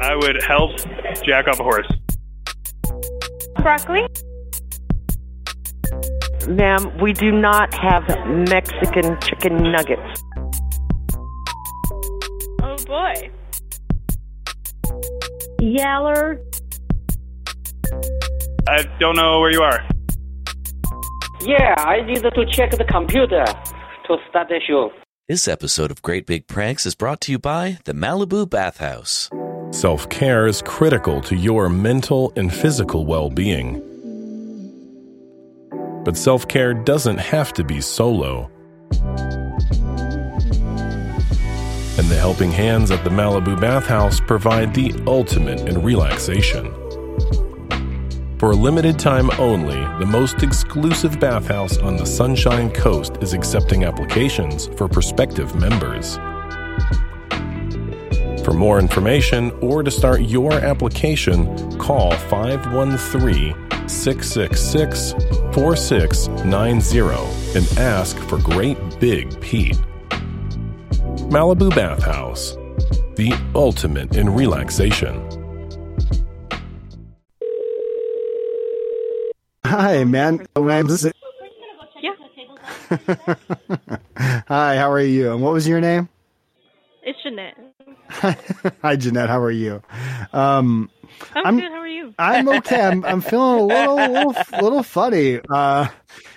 I would help jack off a horse. Broccoli? Ma'am, we do not have Mexican chicken nuggets. Oh boy. Yaller. I don't know where you are. Yeah, I need to check the computer to start the show. This episode of Great Big Pranks is brought to you by the Malibu Bathhouse. Self care is critical to your mental and physical well being. But self care doesn't have to be solo. And the helping hands at the Malibu Bathhouse provide the ultimate in relaxation. For a limited time only, the most exclusive bathhouse on the Sunshine Coast is accepting applications for prospective members. For more information or to start your application, call 513 666 4690 and ask for Great Big Pete. Malibu Bathhouse, the ultimate in relaxation. Hi, man. Oh, yeah. Hi, how are you? And what was your name? It's Jeanette. Hi, Jeanette. How are you? Um, I'm, I'm- good. How are you? I'm okay. I'm, I'm feeling a little, little, little funny. Uh,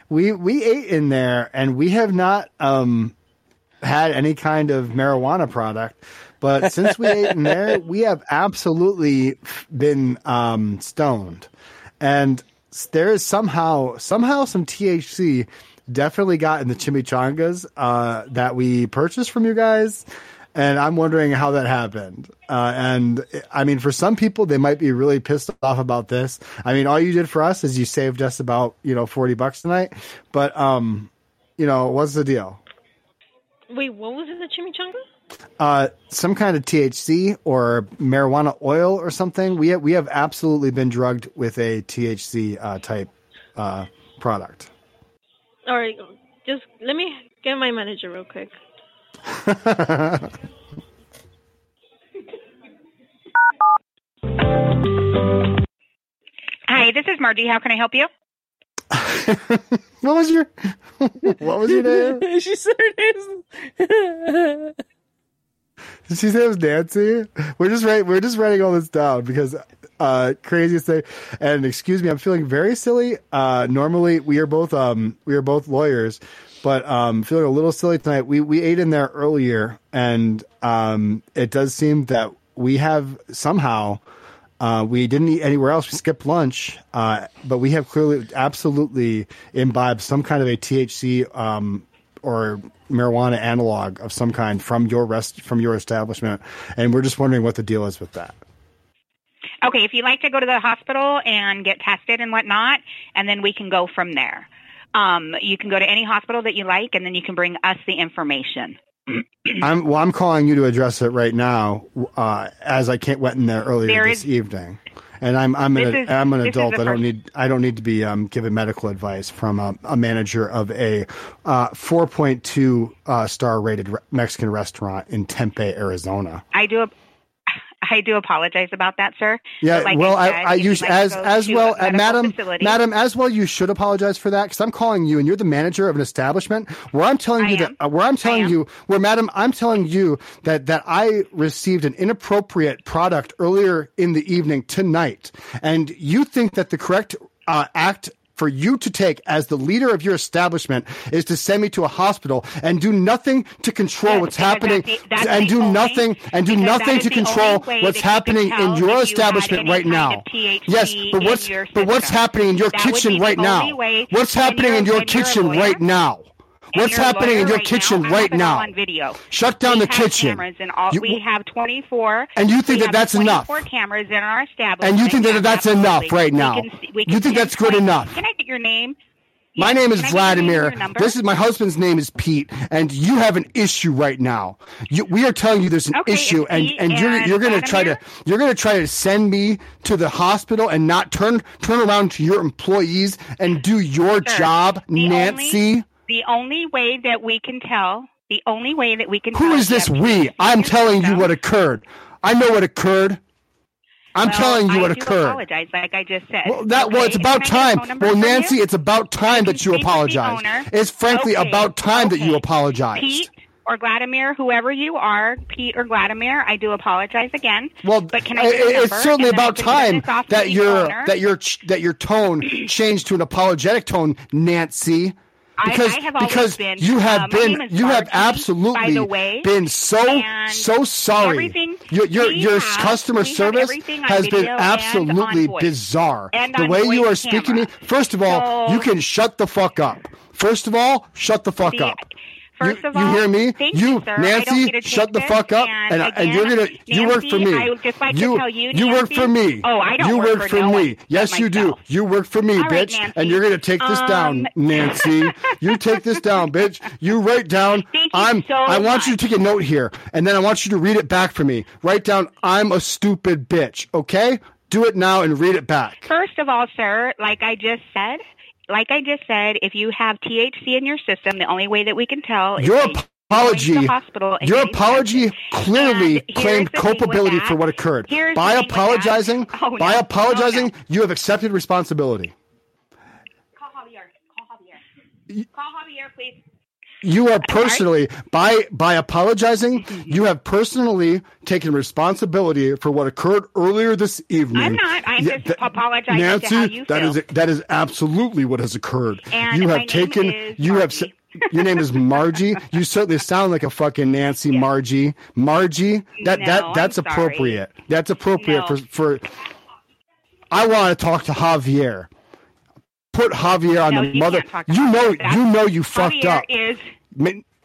we we ate in there, and we have not um, had any kind of marijuana product. But since we ate in there, we have absolutely been um, stoned, and there is somehow somehow some THC definitely got in the chimichangas uh, that we purchased from you guys. And I'm wondering how that happened. Uh, and I mean, for some people, they might be really pissed off about this. I mean, all you did for us is you saved us about, you know, 40 bucks tonight. But, um, you know, what's the deal? Wait, what was it? The chimichanga? Uh, some kind of THC or marijuana oil or something. We have, we have absolutely been drugged with a THC uh, type uh, product. All right, just let me get my manager real quick. Hi, this is Margie. How can I help you? what was your what was your name? she said her name. Did she say it was Nancy? We're just writing, we're just writing all this down because uh craziest thing and excuse me, I'm feeling very silly. Uh normally we are both um we are both lawyers, but um feeling a little silly tonight. We we ate in there earlier and um it does seem that we have somehow uh, we didn't eat anywhere else. We skipped lunch, uh, but we have clearly absolutely imbibed some kind of a THC um, or marijuana analog of some kind from your rest from your establishment, and we're just wondering what the deal is with that. Okay, if you'd like to go to the hospital and get tested and whatnot, and then we can go from there. Um, you can go to any hospital that you like, and then you can bring us the information. I'm well. I'm calling you to address it right now, uh, as I can't went in there earlier There this is- ever and I'm I'm an is- I'm an adult. I don't need I don't need to be um, given medical advice from a, a manager of a uh, 4.2 uh, star rated re- Mexican restaurant in Tempe, Arizona. I do. I do apologize about that, sir. Yeah, like well, I, said, I, if you like as as well, uh, madam, facility- madam, as well. You should apologize for that because I'm calling you, and you're the manager of an establishment where I'm telling I you am. that uh, where I'm telling you where, madam, I'm telling you that that I received an inappropriate product earlier in the evening tonight, and you think that the correct uh, act. For you to take as the leader of your establishment is to send me to a hospital and do nothing to control Yes, what's happening the- and do only- nothing and do nothing to control what's happening in your you establishment right now. Yes, but what's but what's happening in your That kitchen right now? What's happening in your and you're a kitchen right now? And What's happening in your right kitchen now. Right have it all now? on video. Shut down we the kitchen. Cameras all, You- we have 24. And you think that that's enough? 24 cameras in our establishment. And you think that that's absolutely. enough right We now? can see- we You think that's good enough? Can I get your name? My Yes. name is Can I get your name and Vladimir. This is my husband's name is Pete, and you have an issue right now. You, we are telling you there's an Okay, issue, it's and and you're you're going to try to you're going to try to send me to the hospital and not turn turn around to your employees and do your Sir, job, the Nancy. Only, the only way that we can tell, the only way that we can Who is this we? I'm telling you what occurred. I know what occurred. I'm Well, telling you I what do occurred. apologize, like I just said. Well, that well, it's about can I get a time. Well. Nancy, it's about time that you speak with the apologize. It's frankly Okay, about time that you apologize. Pete or Vladimir, whoever you are, Pete or Vladimir, I do apologize again. Well, but can I it- it's certainly And then I about time that your that your that your tone changed to an apologetic tone, Nancy. I- Because I have always because been, you have uh, been you have absolutely way, been so so sorry. Your your, your have- customer service has been absolutely bizarre. And the way you are speaking to me. First of all, So- you can shut the fuck up. First of all, shut the fuck See, up. First you, of all, you hear me? thank you, you, sir. Nancy, shut the fuck up, and and, and you're gonna. you work for me. I would just like to you, tell you, you work for me. Oh, I don't You work work for no me. Yes, you do. You work for me, All right, bitch, Nancy. and you're gonna take this down, Um, Nancy. you take this down, bitch. You write down. I'm. so I want you to take a note here, and then I want you to read it back for me. Write down. I'm a stupid bitch. Okay. Do it now and read it back. First of all, sir, like I just said, like I just said, if you have THC in your system, the only way that we can tell is Your apology, the hospital and your apology clearly claimed the thing with culpability for what occurred. Here's by the thing with that. apologizing, Oh, by no. apologizing, Oh, no. you have accepted responsibility. Call Javier. Call Javier. Call Javier, please. You are personally by by apologizing, you have personally taken responsibility for what occurred earlier this evening. I'm not. I'm Yeah, just apologizing Nancy, to how you that is that is absolutely what has occurred. And you my have name taken is you have Margie. your name is Margie. You certainly sound like a fucking Nancy Margie. Margie, that No, that that's appropriate. That's appropriate No. for for I want to talk to Javier. Put Javier on No, the mother. can't talk to You know, you know, you fucked Javier up. is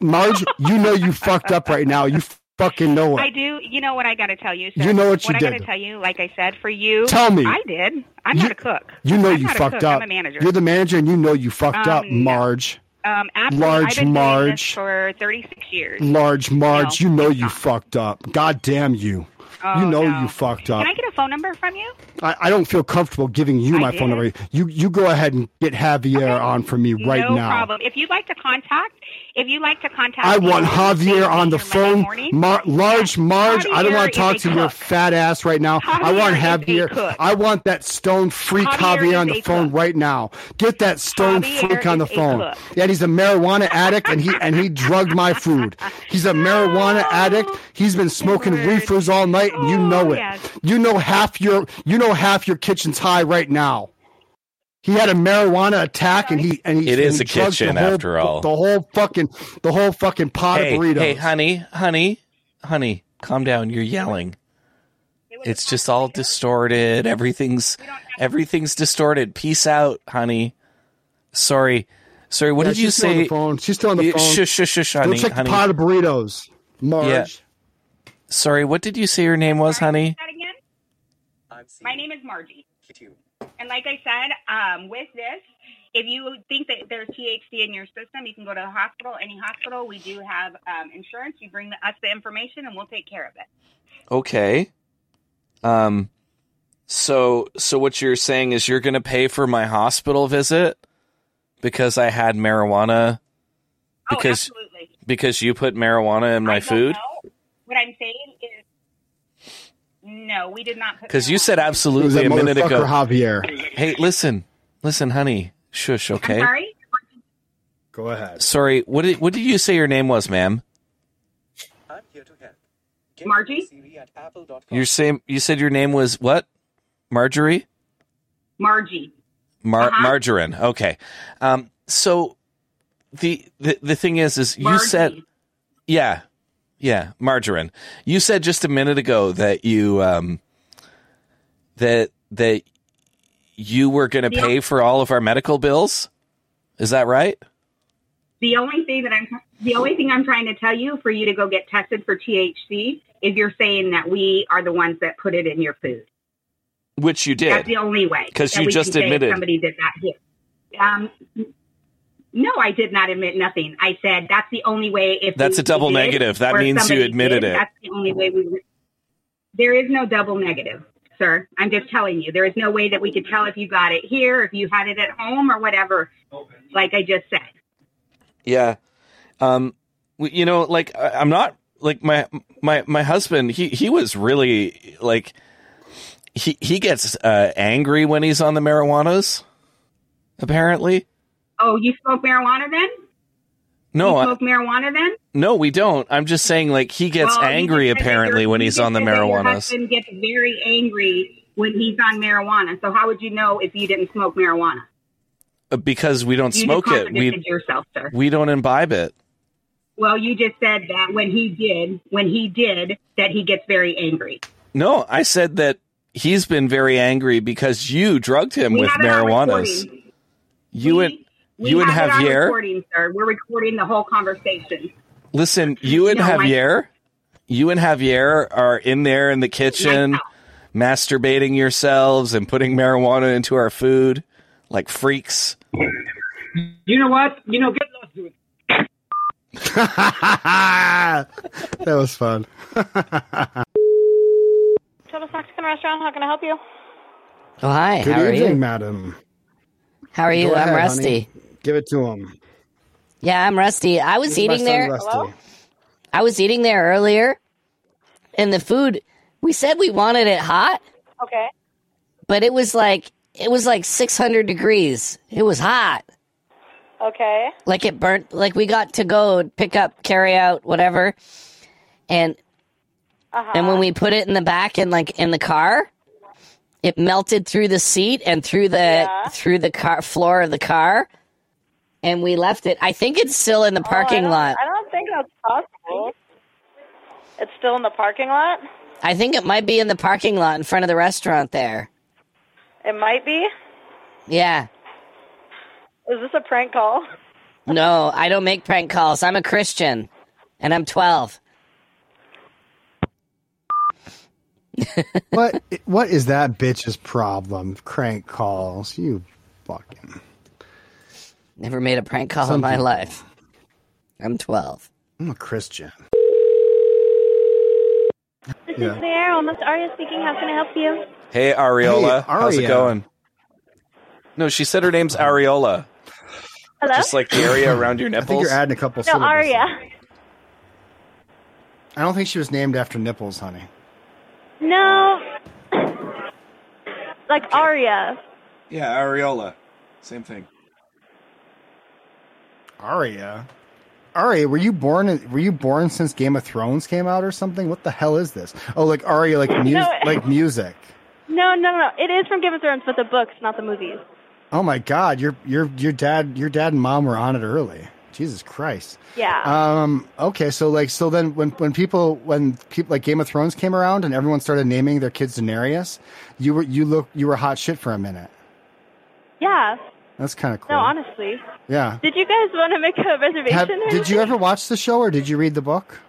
Marge, you know you fucked up right now. You fucking know it. I do. You know what I got to tell you, sir? You know what you I did. got to tell you, like I said, for you. Tell me. I did. I'm You- not a cook. You know I'm you fucked up. I'm a manager. You're the manager, and you know you fucked up, Um, no. Marge. um, absolutely. Large I've been doing Marge. for 36 years. Large Marge, No, you know you not. fucked up. God damn you. Oh, you know no. you fucked up. Can I get a phone number from you? I, I don't feel comfortable giving you I my did. phone number. You you go ahead and get Javier on for me right no now. problem. If you'd like to contact, if you'd like to contact, I want Javier on the phone. Mar- large Marge, I don't want to talk to a your fat ass right now. I want Javier Javier. cook. I want that stone freak Javier Javier on the phone cook. right now. Get that stone Javier freak on the phone. cook. Yeah, he's a marijuana addict and he and he drugged my food. He's a marijuana addict. He's been smoking Lord. reefers all night and you Oh, know it. yes. You know half your you know half your kitchen's high right now. He had a marijuana attack and he and he It is and a kitchen, the whole, after all. The whole fucking the whole fucking pot Hey, of burritos. hey, honey, honey, honey, calm down. You're yelling. It's just all distorted. Everything's everything's distorted. Peace out, honey. Sorry, sorry. What Yeah, did you she's on say? the phone. She's still on the You- phone. Shush, shush, shush, Go honey, check honey. the pot of burritos, Marge. Yeah. Sorry, what did you say your name was, honey? That again? My name is Margie. And like I said, um, with this, if you think that there's THC in your system, you can go to the hospital, any hospital. We do have um, insurance. You bring the, us the information, and we'll take care of it. Okay. Um. So, so what you're saying is you're going to pay for my hospital visit because I had marijuana oh, because absolutely. because you put marijuana in my food. know. What I'm saying is, no, we did not. Because you said in. It was absolutely that a minute motherfucker ago. Javier. Hey, listen, listen, honey. Shush, I'm okay. sorry. Go ahead. Sorry. What did what did you say your name was, ma'am? I'm here to help. Margie. Your same. You said your name was what? Marjorie. Margie. Mar- Uh-huh. Margarine. Okay. Um. So the the the thing is, is you Margie. said yeah, yeah, margarine. You said just a minute ago that you um that that you were going to pay for all of our medical bills. Is that right? The only thing that I'm the only thing I'm trying to tell you for you to go get tested for THC is you're saying that we are the ones that put it in your food. Which you did. That's the only way because you just admitted. somebody did that here. Um, no, I did not admit nothing. I said that's the only way. If That's a double negative. That means you admitted did, it. That's the only way we. There is no double negative, sir. I'm just telling you. There is no way that we could tell if you got it here, if you had it at home, or whatever. Like I just said. Yeah. Um, you know, like I'm not like my my my husband. He he was really like he he gets uh, angry when he's on the marijuanas. Apparently, Oh, you smoke marijuana then? no, you I, smoke marijuana then? no, we don't. I'm just saying, like he gets Well, angry apparently when he's on the marijuana. that Your marijuanas. husband gets very angry when he's on marijuana. So how would you know if you didn't smoke marijuana? Uh, because we don't You smoke it. We yourself, sir. we don't imbibe it. Well, you just said that when he did, when he did, that he gets very angry. No, I said that he's been very angry because you drugged him We with have it on marijuanas. recording. You and We you and have it on Javier. recording, sir. We're recording the whole conversation. Listen, you and No, my- Javier, you and Javier are in there in the kitchen, masturbating yourselves and putting marijuana into our food like freaks. You know what? You know, get lost, dude. that was fun. Total Mexican restaurant. How can I help you? Oh, hi. Good how are evening, you? madam. How are you? Go I'm ahead, Rusty. honey. Give it to him. Yeah, I'm Rusty. I was This eating there. Rusty. I was eating there earlier, and the food. We said we wanted it hot, Okay. but it was like it was like 600 degrees. It was hot. Okay. Like it burnt. Like we got to go pick up, carry out, whatever, and Uh-huh. and when we put it in the back and like in the car, it melted through the seat and through the through the car floor of the car, and we left it. I think it's still in the parking Oh, I lot. I don't think that's possible. It's still in the parking lot. I think it might be in the parking lot in front of the restaurant there. It might be. Yeah. Is this a prank call? No, I don't make prank calls. I'm a Christian, and I'm 12. what what is that bitch's problem? Crank calls. You fucking Never made a prank call Some in my people- life. I'm 12. I'm a Christian. This Yeah. is the Arrow. Miss Arya speaking. How can I help you? Hey Ariola, Hey, how's it going? No, she said her name's Ariola. Hello. Just like the area around your nipples. I think you're adding a couple no, syllables. Arya. I don't think she was named after nipples, honey. No. like Aria. Yeah, Ariola. Same thing. Aria. Aria, were you born? Were you born since Game of Thrones came out or something? What the hell is this? Oh, like Aria, like music, No. like music. No, no, no. It is from Game of Thrones, but the books, not the movies. Oh my God, your your your dad, your dad and mom were on it early. Jesus Christ. Yeah. Um. Okay. So like, so then when when people when people like Game of Thrones came around and everyone started naming their kids Daenerys, you were you look you were hot shit for a minute. yeah. That's kind of cool. No, honestly. yeah. Did you guys want to make a reservation? Have, did you ever watch the show or did you read the book?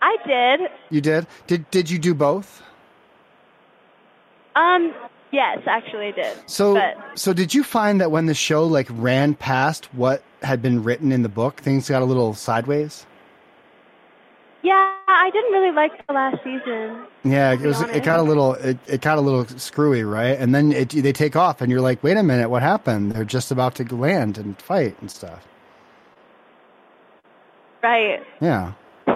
I did. You did. Did did you do both? Um. Yes, actually, I did. So But so did you find that when the show like ran past what had been written in the book, things got a little sideways? Yeah, I didn't really like the last season. Yeah, it was. It got a little. It, it got a little screwy, right? And then it, they take off, and you're like, "Wait a minute, what happened? They're just about to land and fight and stuff." Right. Yeah.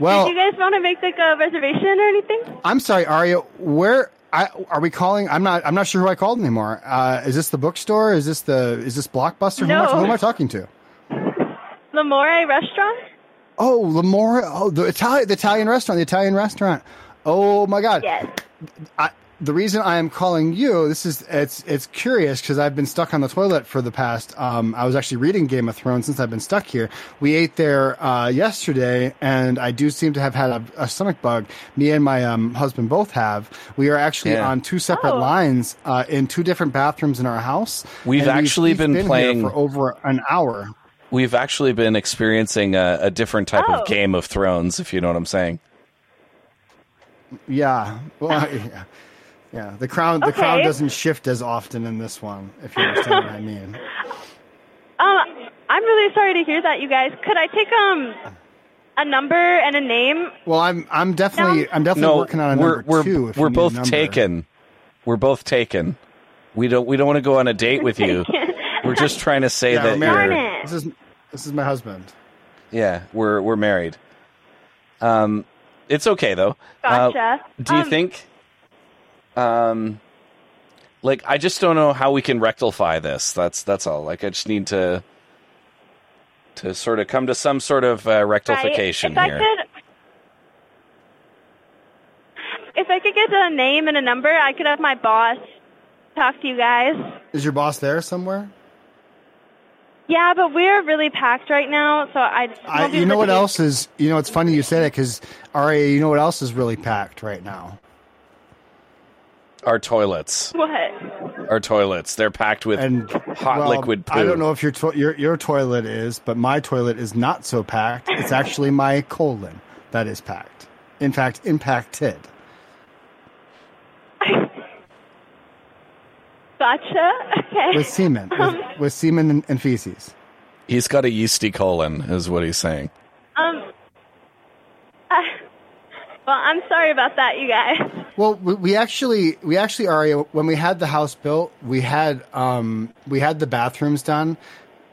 Well, did you guys want to make like a reservation or anything? I'm sorry, Aria. Where I, are we calling? I'm not. I'm not sure who I called anymore. Uh, is this the bookstore? Is this the? Is this Blockbuster? Who, am I, No. who am I talking to? Lamore Restaurant. Oh, Lamore. Oh, the Italian, the Italian restaurant. The Italian restaurant. Oh my God. Yes. I, the reason I am calling you, this is it's it's curious because I've been stuck on the toilet for the past. Um, I was actually reading Game of Thrones since I've been stuck here. We ate there uh, yesterday, and I do seem to have had a, a stomach bug. Me and my um, husband both have. We are actually Yeah. on two separate Oh. lines uh, in two different bathrooms in our house. We've and actually each been here playing- for over an hour. We've actually been experiencing a, a different type Oh. of Game of Thrones, if you know what I'm saying. Yeah. Well, yeah. Yeah. The crown the crown doesn't shift as often in this one, if you understand what I mean. Um, I'm really sorry to hear that, you guys. Could I take um a number and a name? Well, I'm I'm definitely I'm definitely no, working on a we're number we're two. If we're you need both taken. We're both taken. We don't we don't want to go on a date with you. We're just trying to say Yeah, that we're you're This is this is my husband. yeah we're we're married. Um, it's okay though. Uh, Gotcha. do you Um, think? Um, like I just don't know how we can rectify this. That's that's all. Like I just need to to sort of come to some sort of uh, rectification Right. here. I could, if I could get a name and a number, I could have my boss talk to you guys. Is your boss there somewhere? Yeah, but we're really packed right now, so I. I, you know what do- else is? You know, it's funny you say that because Aria, you know what else is really packed right now? Our toilets, What? our toilets, they're packed with and, hot Well, liquid poo. I don't know if your, to- your your toilet is, but my toilet is not so packed. It's actually my colon that is packed. In fact, impacted. Gotcha. Okay. with semen, Um, with, with semen and, and feces. He's got a yeasty colon, is what he's saying. Um. I, well, I'm sorry about that, you guys. Well, we, we actually, we actually, Aria, when we had the house built, we had, um, we had the bathrooms done.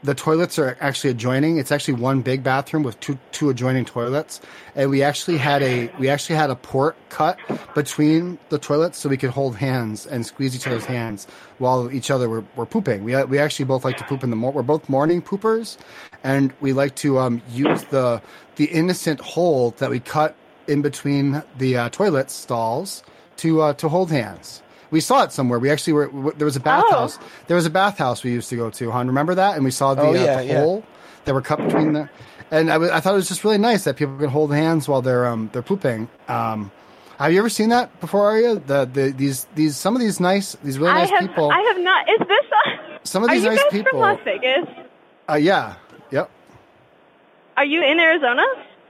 The toilets are actually adjoining. It's actually one big bathroom with two two adjoining toilets, and we actually had a we actually had a port cut between the toilets so we could hold hands and squeeze each other's hands while each other were, were pooping. We we actually both like to poop in the mor- we're both morning poopers, and we like to um, use the the innocent hole that we cut in between the uh, toilet stalls to uh, to hold hands. We saw it somewhere. We actually were. There was a bathhouse. There was a bathhouse we used to go to. Hon, remember that? And we saw the, Oh, uh, the yeah. hole that were cut between the. And I, I thought it was just really nice that people could hold hands while they're um they're pooping. Um, have you ever seen that before, Aria? The the these these some of these nice these really I nice have. people. I have not. Is this? Uh, Some of are these you nice guys people- from Las Vegas? Uh, yeah. Yep. Are you in Arizona?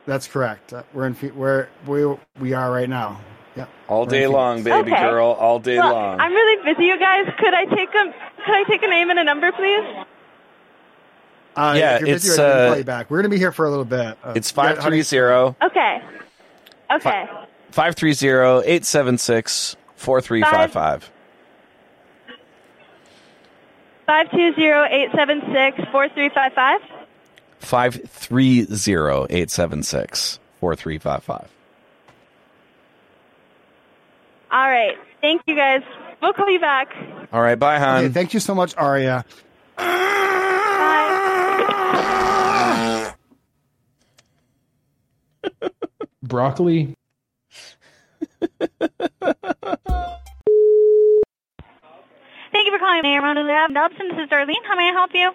That's correct. Uh, we're in. Phe- Where we we are right now. Yep. All day long, baby Okay. girl, all day Well, long. I'm really busy, you guys. Could I take a Could I take a name and a number, please? Uh, Yeah, if you're it's, right now, we can uh, call you back. We're gonna be here for a little bit. Uh, It's five three zero Okay. Okay. five three zero eight seven six four three five five. Five two zero eight seven six four three five five. Five three zero eight seven six four three five five. All right. Thank you, guys. We'll call you back. All right, bye, hon. Okay, thank you so much, Aria. Broccoli. Thank you for calling me around the lab. Dobson, this is Darlene. How may I help you?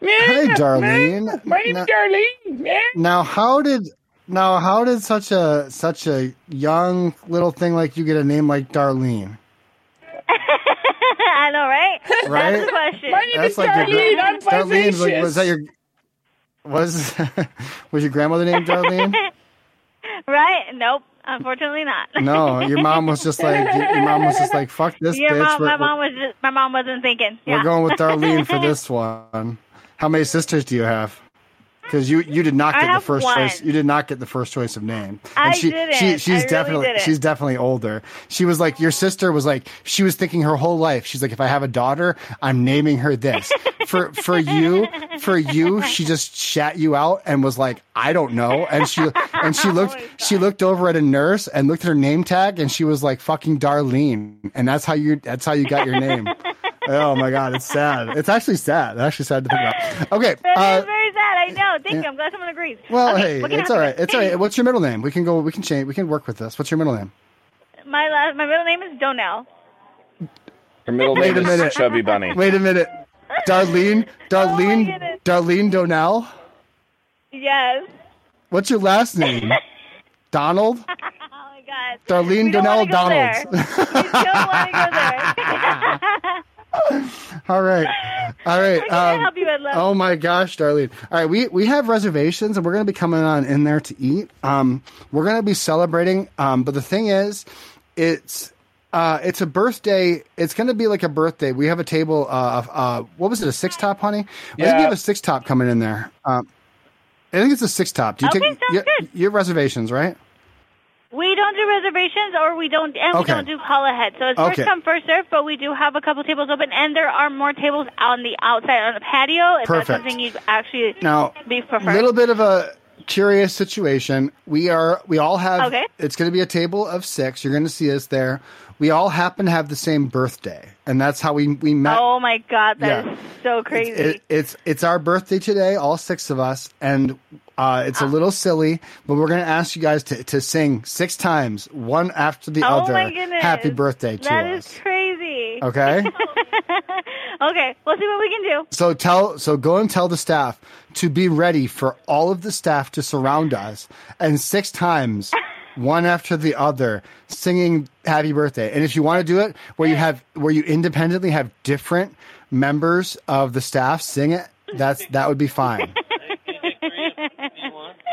Hey, Darlene. My name's Now- Darlene. Now, how did now how did such a such a young little thing like you get a name like Darlene? I know, right? Right? That's the question. My name That's is like your Darlene. gra- I'm Darlene. Was, was that your was was your grandmother named Darlene? right? Nope. Unfortunately not. No, your mom was just like your your mom was just like fuck this Your bitch. mom, we're, my we're- mom was just, my mom wasn't thinking. we're yeah. going with Darlene for this one. How many sisters do you have? Because you you did not get the first one. choice. You did not get the first choice of name. I she, didn't. She, she's really definitely didn't. she's definitely older. She was like your sister was like she was thinking her whole life. She's like if I have a daughter, I'm naming her this. for for you for you, she just shat you out and was like I don't know. And she and she looked she looked over at a nurse and looked at her name tag and she was like fucking Darlene. And that's how you that's how you got your name. Oh my god, it's sad. It's actually sad. It's actually sad to think about. Okay. Uh, is very sad. I know. Thank yeah. you. I'm glad someone agrees. well, Okay, hey, what can it's help all you right. with? It's all right. What's your middle name? We can go. We can change. We can work with this. What's your middle name? My last, my middle name is Donnell. Her middle Wait name a is minute. Chubby Bunny. Wait a minute. Darlene. Darlene. Oh goodness. Darlene Donnell. Yes. What's your last name? Donald. Oh my god. Darlene We don't Donnell wanna there. We don't want to go there. All right. All right. What can I um, help you with, love? oh my gosh, Darlene. All right, we we have reservations and we're going to be coming on in there to eat. Um, we're going to be celebrating. Um, but the thing is, it's uh, it's a birthday. It's going to be like a birthday. We have a table. Uh, of, uh, what was it? A six top, honey? I think Yeah. we have a six top coming in there. Um, I think it's a six top. Do you Okay, take sounds you, good. you have reservations, right? We don't do reservations, or we don't, and we don't do call ahead. So it's Okay. first come, first serve. But we do have a couple tables open, and there are more tables on the outside on the patio. If Perfect. that's something you'd actually Now, be preferred. A little bit of a curious situation. We are we all have Okay. it's going to be a table of 6. You're going to see us there. We all happen to have the same birthday, and that's how we we met. Oh my god, that is Yeah. so crazy. It, it's it's our birthday today, all six of us, and uh, it's a little silly, but we're going to ask you guys to, to sing six times, one after the oh other. my goodness. Happy birthday to That us. is crazy. Okay. okay, we'll see what we can do. So tell so go and tell the staff to be ready for all of the staff to surround us and six times one after the other singing happy birthday. And if you want to do it where you have where you independently have different members of the staff sing it, that's that would be fine.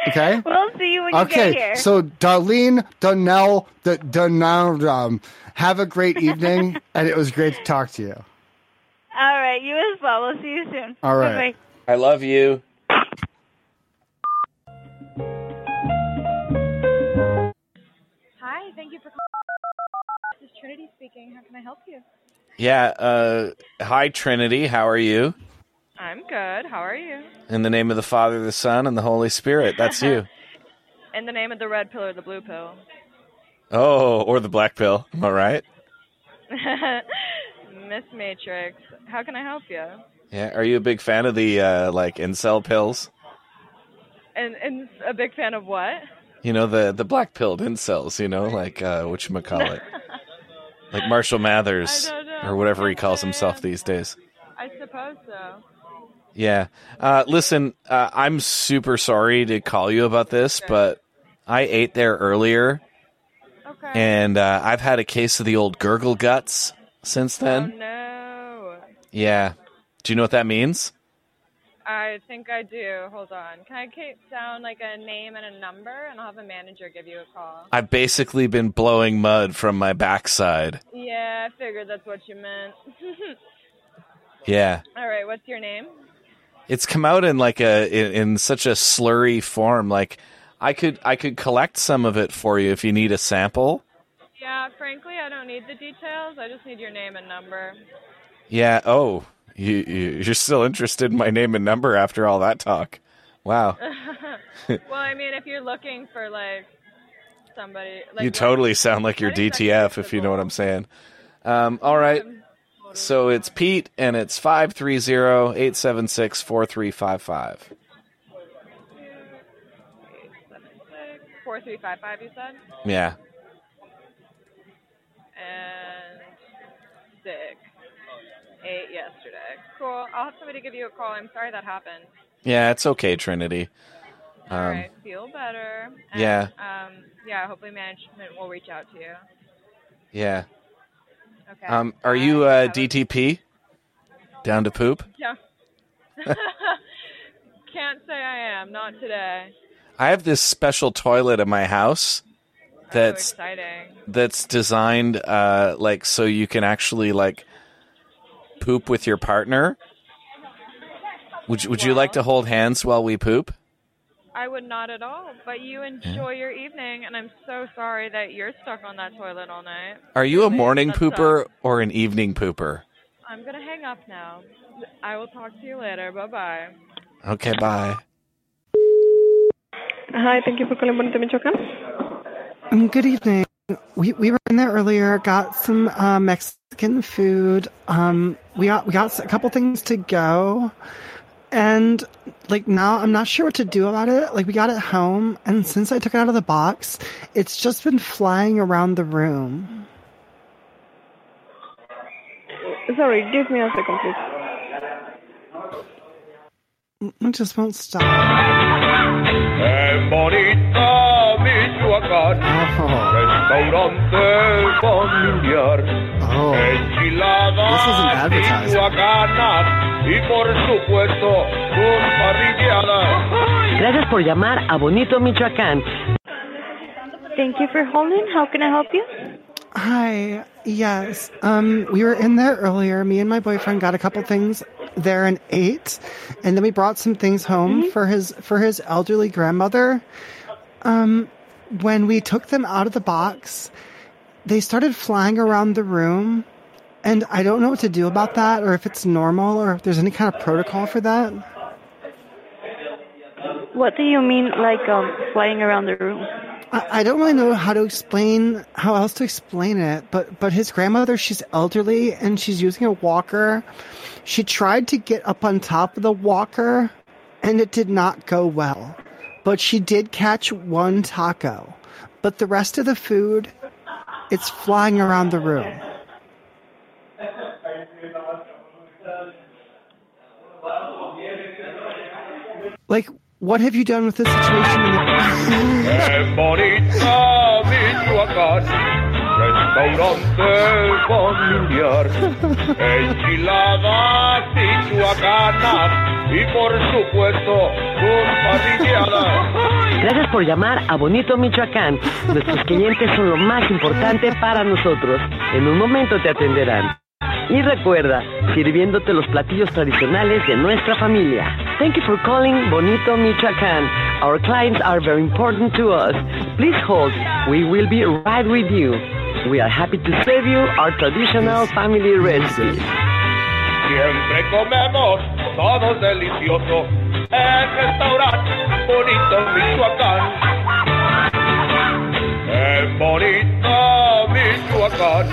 Okay? We'll see you when you get Okay, here. so Darlene, Donnell, D- Donnell, um, have a great evening, and it was great to talk to you. All right, you as well. We'll see you soon. All right. Bye-bye. I love you. Hi, thank you for calling. This is Trinity speaking. How can I help you? Yeah. Uh, hi, Trinity. How are you? I'm good. How are you? In the name of the Father, the Son, and the Holy Spirit. That's you. In the name of the red pill or the blue pill. Oh, or the black pill. Am I right? Miss Matrix, how can I help you? Yeah. Are you a big fan of the uh, like incel pills? And and a big fan of what? You know the the black pilled incels. You know, like uh, what you call it, like Marshall Mathers I don't know. or whatever he calls himself these days. I suppose so. Yeah. Uh, listen, uh, I'm super sorry to call you about this, but I ate there earlier, Okay. and uh, I've had a case of the old gurgle guts since then. Oh no. Yeah. Do you know what that means? I think I do. Hold on. Can I keep down like a name and a number, and I'll have a manager give you a call. I've basically been blowing mud from my backside. Yeah, I figured that's what you meant. Yeah. All right. What's your name? It's come out in like a in, in such a slurry form. Like I could I could collect some of it for you if you need a sample. Yeah, frankly, I don't need the details. I just need your name and number. Yeah. Oh, you, you you're still interested in my name and number after all that talk? Wow. well, I mean, if you're looking for like somebody, like you totally sound like exactly DTF if you know what? I'm saying. Um, all right. So it's Pete and it's 530-876-4355. Four three five five. You said. Yeah. And sick. Eight yesterday. Cool. I'll have somebody give you a call. I'm sorry that happened. Yeah, it's okay, Trinity. Um, All right. Feel better. And, yeah. Um. Yeah. Hopefully, management will reach out to you. Yeah. Okay. Um, are you uh, DTP? Down to poop? Yeah. Can't say I am. Not today. I have this special toilet in my house that's exciting. that's designed uh, like so you can actually like poop with your partner. Would you, would you like to hold hands while we poop? I would not at all. But you enjoy your evening, and I'm so sorry that you're stuck on that toilet all night. Are you a morning that pooper sucks. or an evening pooper? I'm gonna hang up now. I will talk to you later. Bye bye. Okay, bye. Hi, thank you for calling Bonito Michoacan. Um, good evening. We we were in there earlier. Got some uh, Mexican food. Um, we got we got a couple things to go, and like now I'm not sure what to do about it. Like we got it home, and since I took it out of the box, it's just been flying around the room. Sorry, give me a second, please. It just won't stop. En bonita Michoacán, restaurante familiar, enchiladas This isn't advertising. Michoacanas y por supuesto un parrilladas. Gracias por llamar a Bonito Michoacán. Thank you for holding. How can I help you? Hi. Yes. Um, we were in there earlier. Me and my boyfriend got a couple things there and ate, and then we brought some things home for his for his elderly grandmother. Um, when we took them out of the box, they started flying around the room, and I don't know what to do about that, or if it's normal, or if there's any kind of protocol for that. What do you mean, like um, flying around the room? I, I don't really know how to explain how else to explain it, but but his grandmother, she's elderly and she's using a walker. She tried to get up on top of the walker, and it did not go well. But she did catch one taco, but the rest of the food, it's flying around the room. Like, what have you done with this situation? In the- En bonita Michoacán, restaurante familiar, enchiladas michoacanas y por supuesto sus parrilladas. Gracias por llamar a Bonito Michoacán. Nuestros clientes son lo más importante para nosotros. En un momento te atenderán. Y recuerda, sirviéndote los platillos tradicionales de nuestra familia. Thank you for calling Bonito Michoacán. Our clients are very important to us. Please hold. We will be right with you. We are happy to serve you our traditional family recipes. Siempre comemos todos delicioso en restaurante bonito Michoacán. En bonito Michoacán,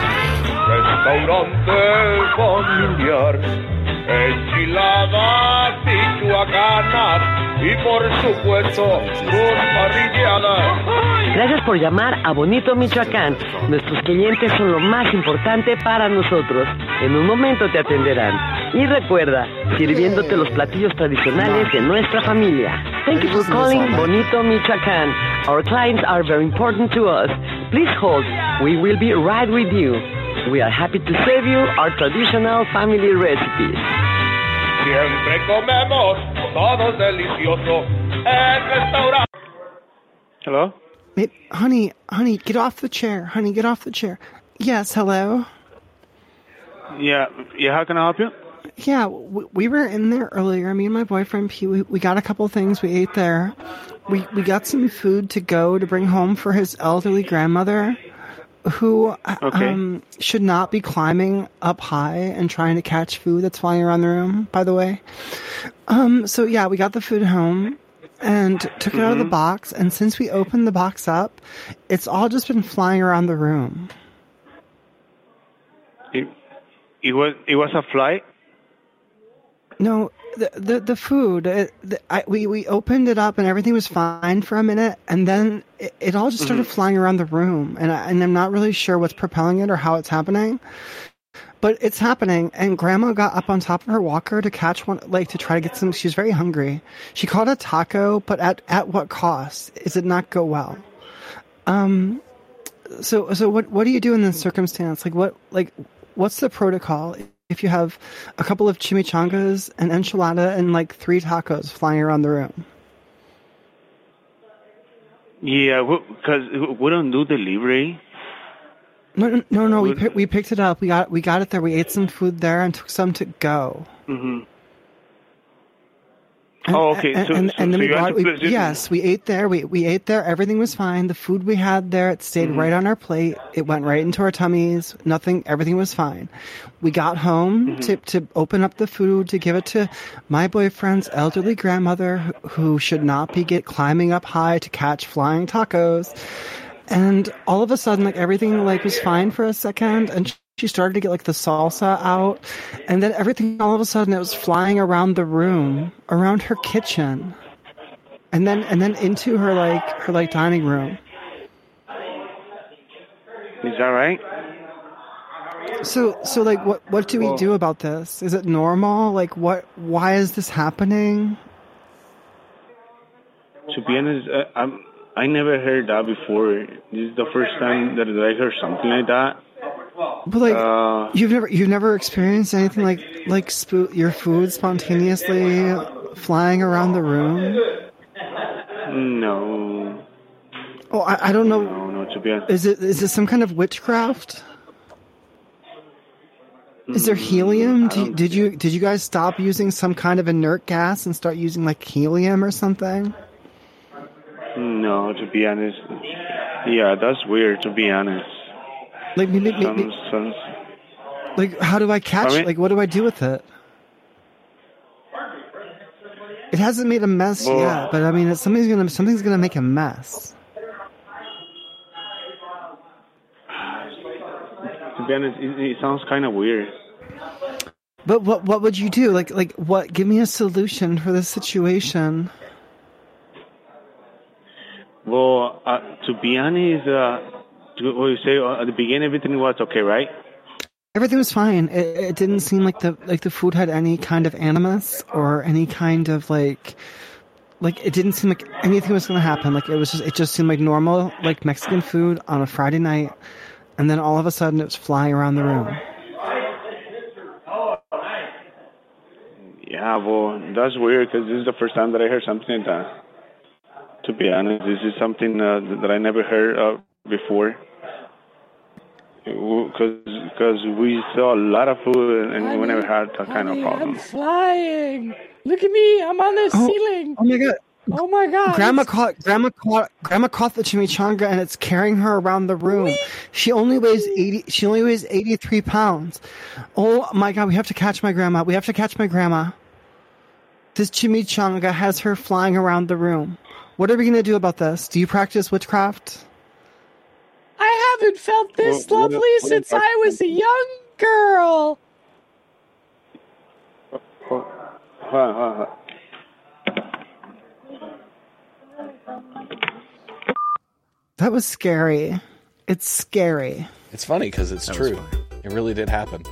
restaurante familiar. Enchiladas michoacanas y por supuesto sus parrilladas. Gracias por llamar a Bonito Michoacán. Nuestros clientes son lo más importante para nosotros. En un momento te atenderán. Y recuerda, sirviéndote los platillos tradicionales de nuestra familia. Thank you for calling Bonito Michoacán. Our clients are very important to us. Please hold. We will be right with you. We are happy to serve you our traditional family recipes. Siempre comemos todos delicioso en restaurante. Hello? Babe, honey, honey, get off the chair. Honey, get off the chair. Yes, hello. Yeah, yeah. How can I help you? Yeah, we, we were in there earlier. Me and my boyfriend Pete. We, we got a couple things. We ate there. We we got some food to go to bring home for his elderly grandmother, who Okay. um should not be climbing up high and trying to catch food that's flying around the room. By the way, um. So yeah, we got the food home and took it out of the Mhm. box. And since we opened the box up, it's all just been flying around the room. It, it was it was a flight. No, the the, the food. It, the, I, we we opened it up and everything was fine for a minute, and then it, it all just started Mhm. flying around the room, and I, and I'm not really sure what's propelling it or how it's happening. But it's happening, and Grandma got up on top of her walker to catch one, like to try to get some. She was very hungry. She caught a taco, but at at what cost? Is it not go well. Um, so so what what do you do in this circumstance? Like what like what's the protocol if you have a couple of chimichangas, an enchilada, and like three tacos flying around the room? Yeah, because we don't do delivery. No, no, no, no. We we picked it up. We got we got it there. We ate some food there and took some to go. hmm And, Oh, okay. And, So- and, so- and then so we. We, yes, we ate there. We we ate there. Everything was fine. The food we had there, it stayed Mm-hmm. right on our plate. It went right into our tummies. Nothing. Everything was fine. We got home Mm-hmm. to to open up the food to give it to my boyfriend's elderly grandmother, who, who should not be get climbing up high to catch flying tacos. And all of a sudden, like everything like was fine for a second, and she started to get like the salsa out, and then everything all of a sudden it was flying around the room, around her kitchen, and then and then into her like her like dining room. Is that right? So so like what what do we do about this? Is it normal? Like what? Why is this happening? To be honest, uh, I'm, I never heard that before. This is the first time that I heard something like that. But like Uh, you've never you've never experienced anything like like spo- your food spontaneously flying around the room. no, Oh, I, I don't know. no, no. To be honest, Is it is it some kind of witchcraft? Is there helium? Do you, did you did you guys stop using some kind of inert gas and start using like helium or something? no. To be honest, yeah, that's weird. To be honest, Like maybe, maybe, some, some, like how do I catch? Me? Like what do I do with it? It hasn't made a mess Well- yet, but I mean, it's, something's gonna something's gonna make a mess. To be honest, it, it sounds kind of weird. But what what would you do? Like like what? Give me a solution for this situation. Well, uh, to be honest, uh, what you say uh, at the beginning, everything was okay, right? Everything was fine. It, it didn't seem like the like the food had any kind of animus or any kind of like like it didn't seem like anything was going to happen. Like it was just it just seemed like normal like Mexican food on a Friday night, and then all of a sudden it was flying around the room. Yeah, well, that's weird because this is the first time that I heard something like that. To be honest, this is something uh, that I never heard of before. Because we saw a lot of food and we never had that kind of Honey, problem. I'm flying. Look at me. I'm on the oh, ceiling. Oh my god. Oh my god. Grandma caught grandma caught grandma caught the chimichanga and it's carrying her around the room. She only weighs eighty. She only weighs eighty three pounds. Oh my god! We have to catch my grandma. We have to catch my grandma. This chimichanga has her flying around the room. What are we gonna do about this? Do you practice witchcraft? I haven't felt this Well, lovely what since about- I was a young girl. Hold on, hold on, hold on. That was scary. It's scary. It's funny because it's That true. It really did happen.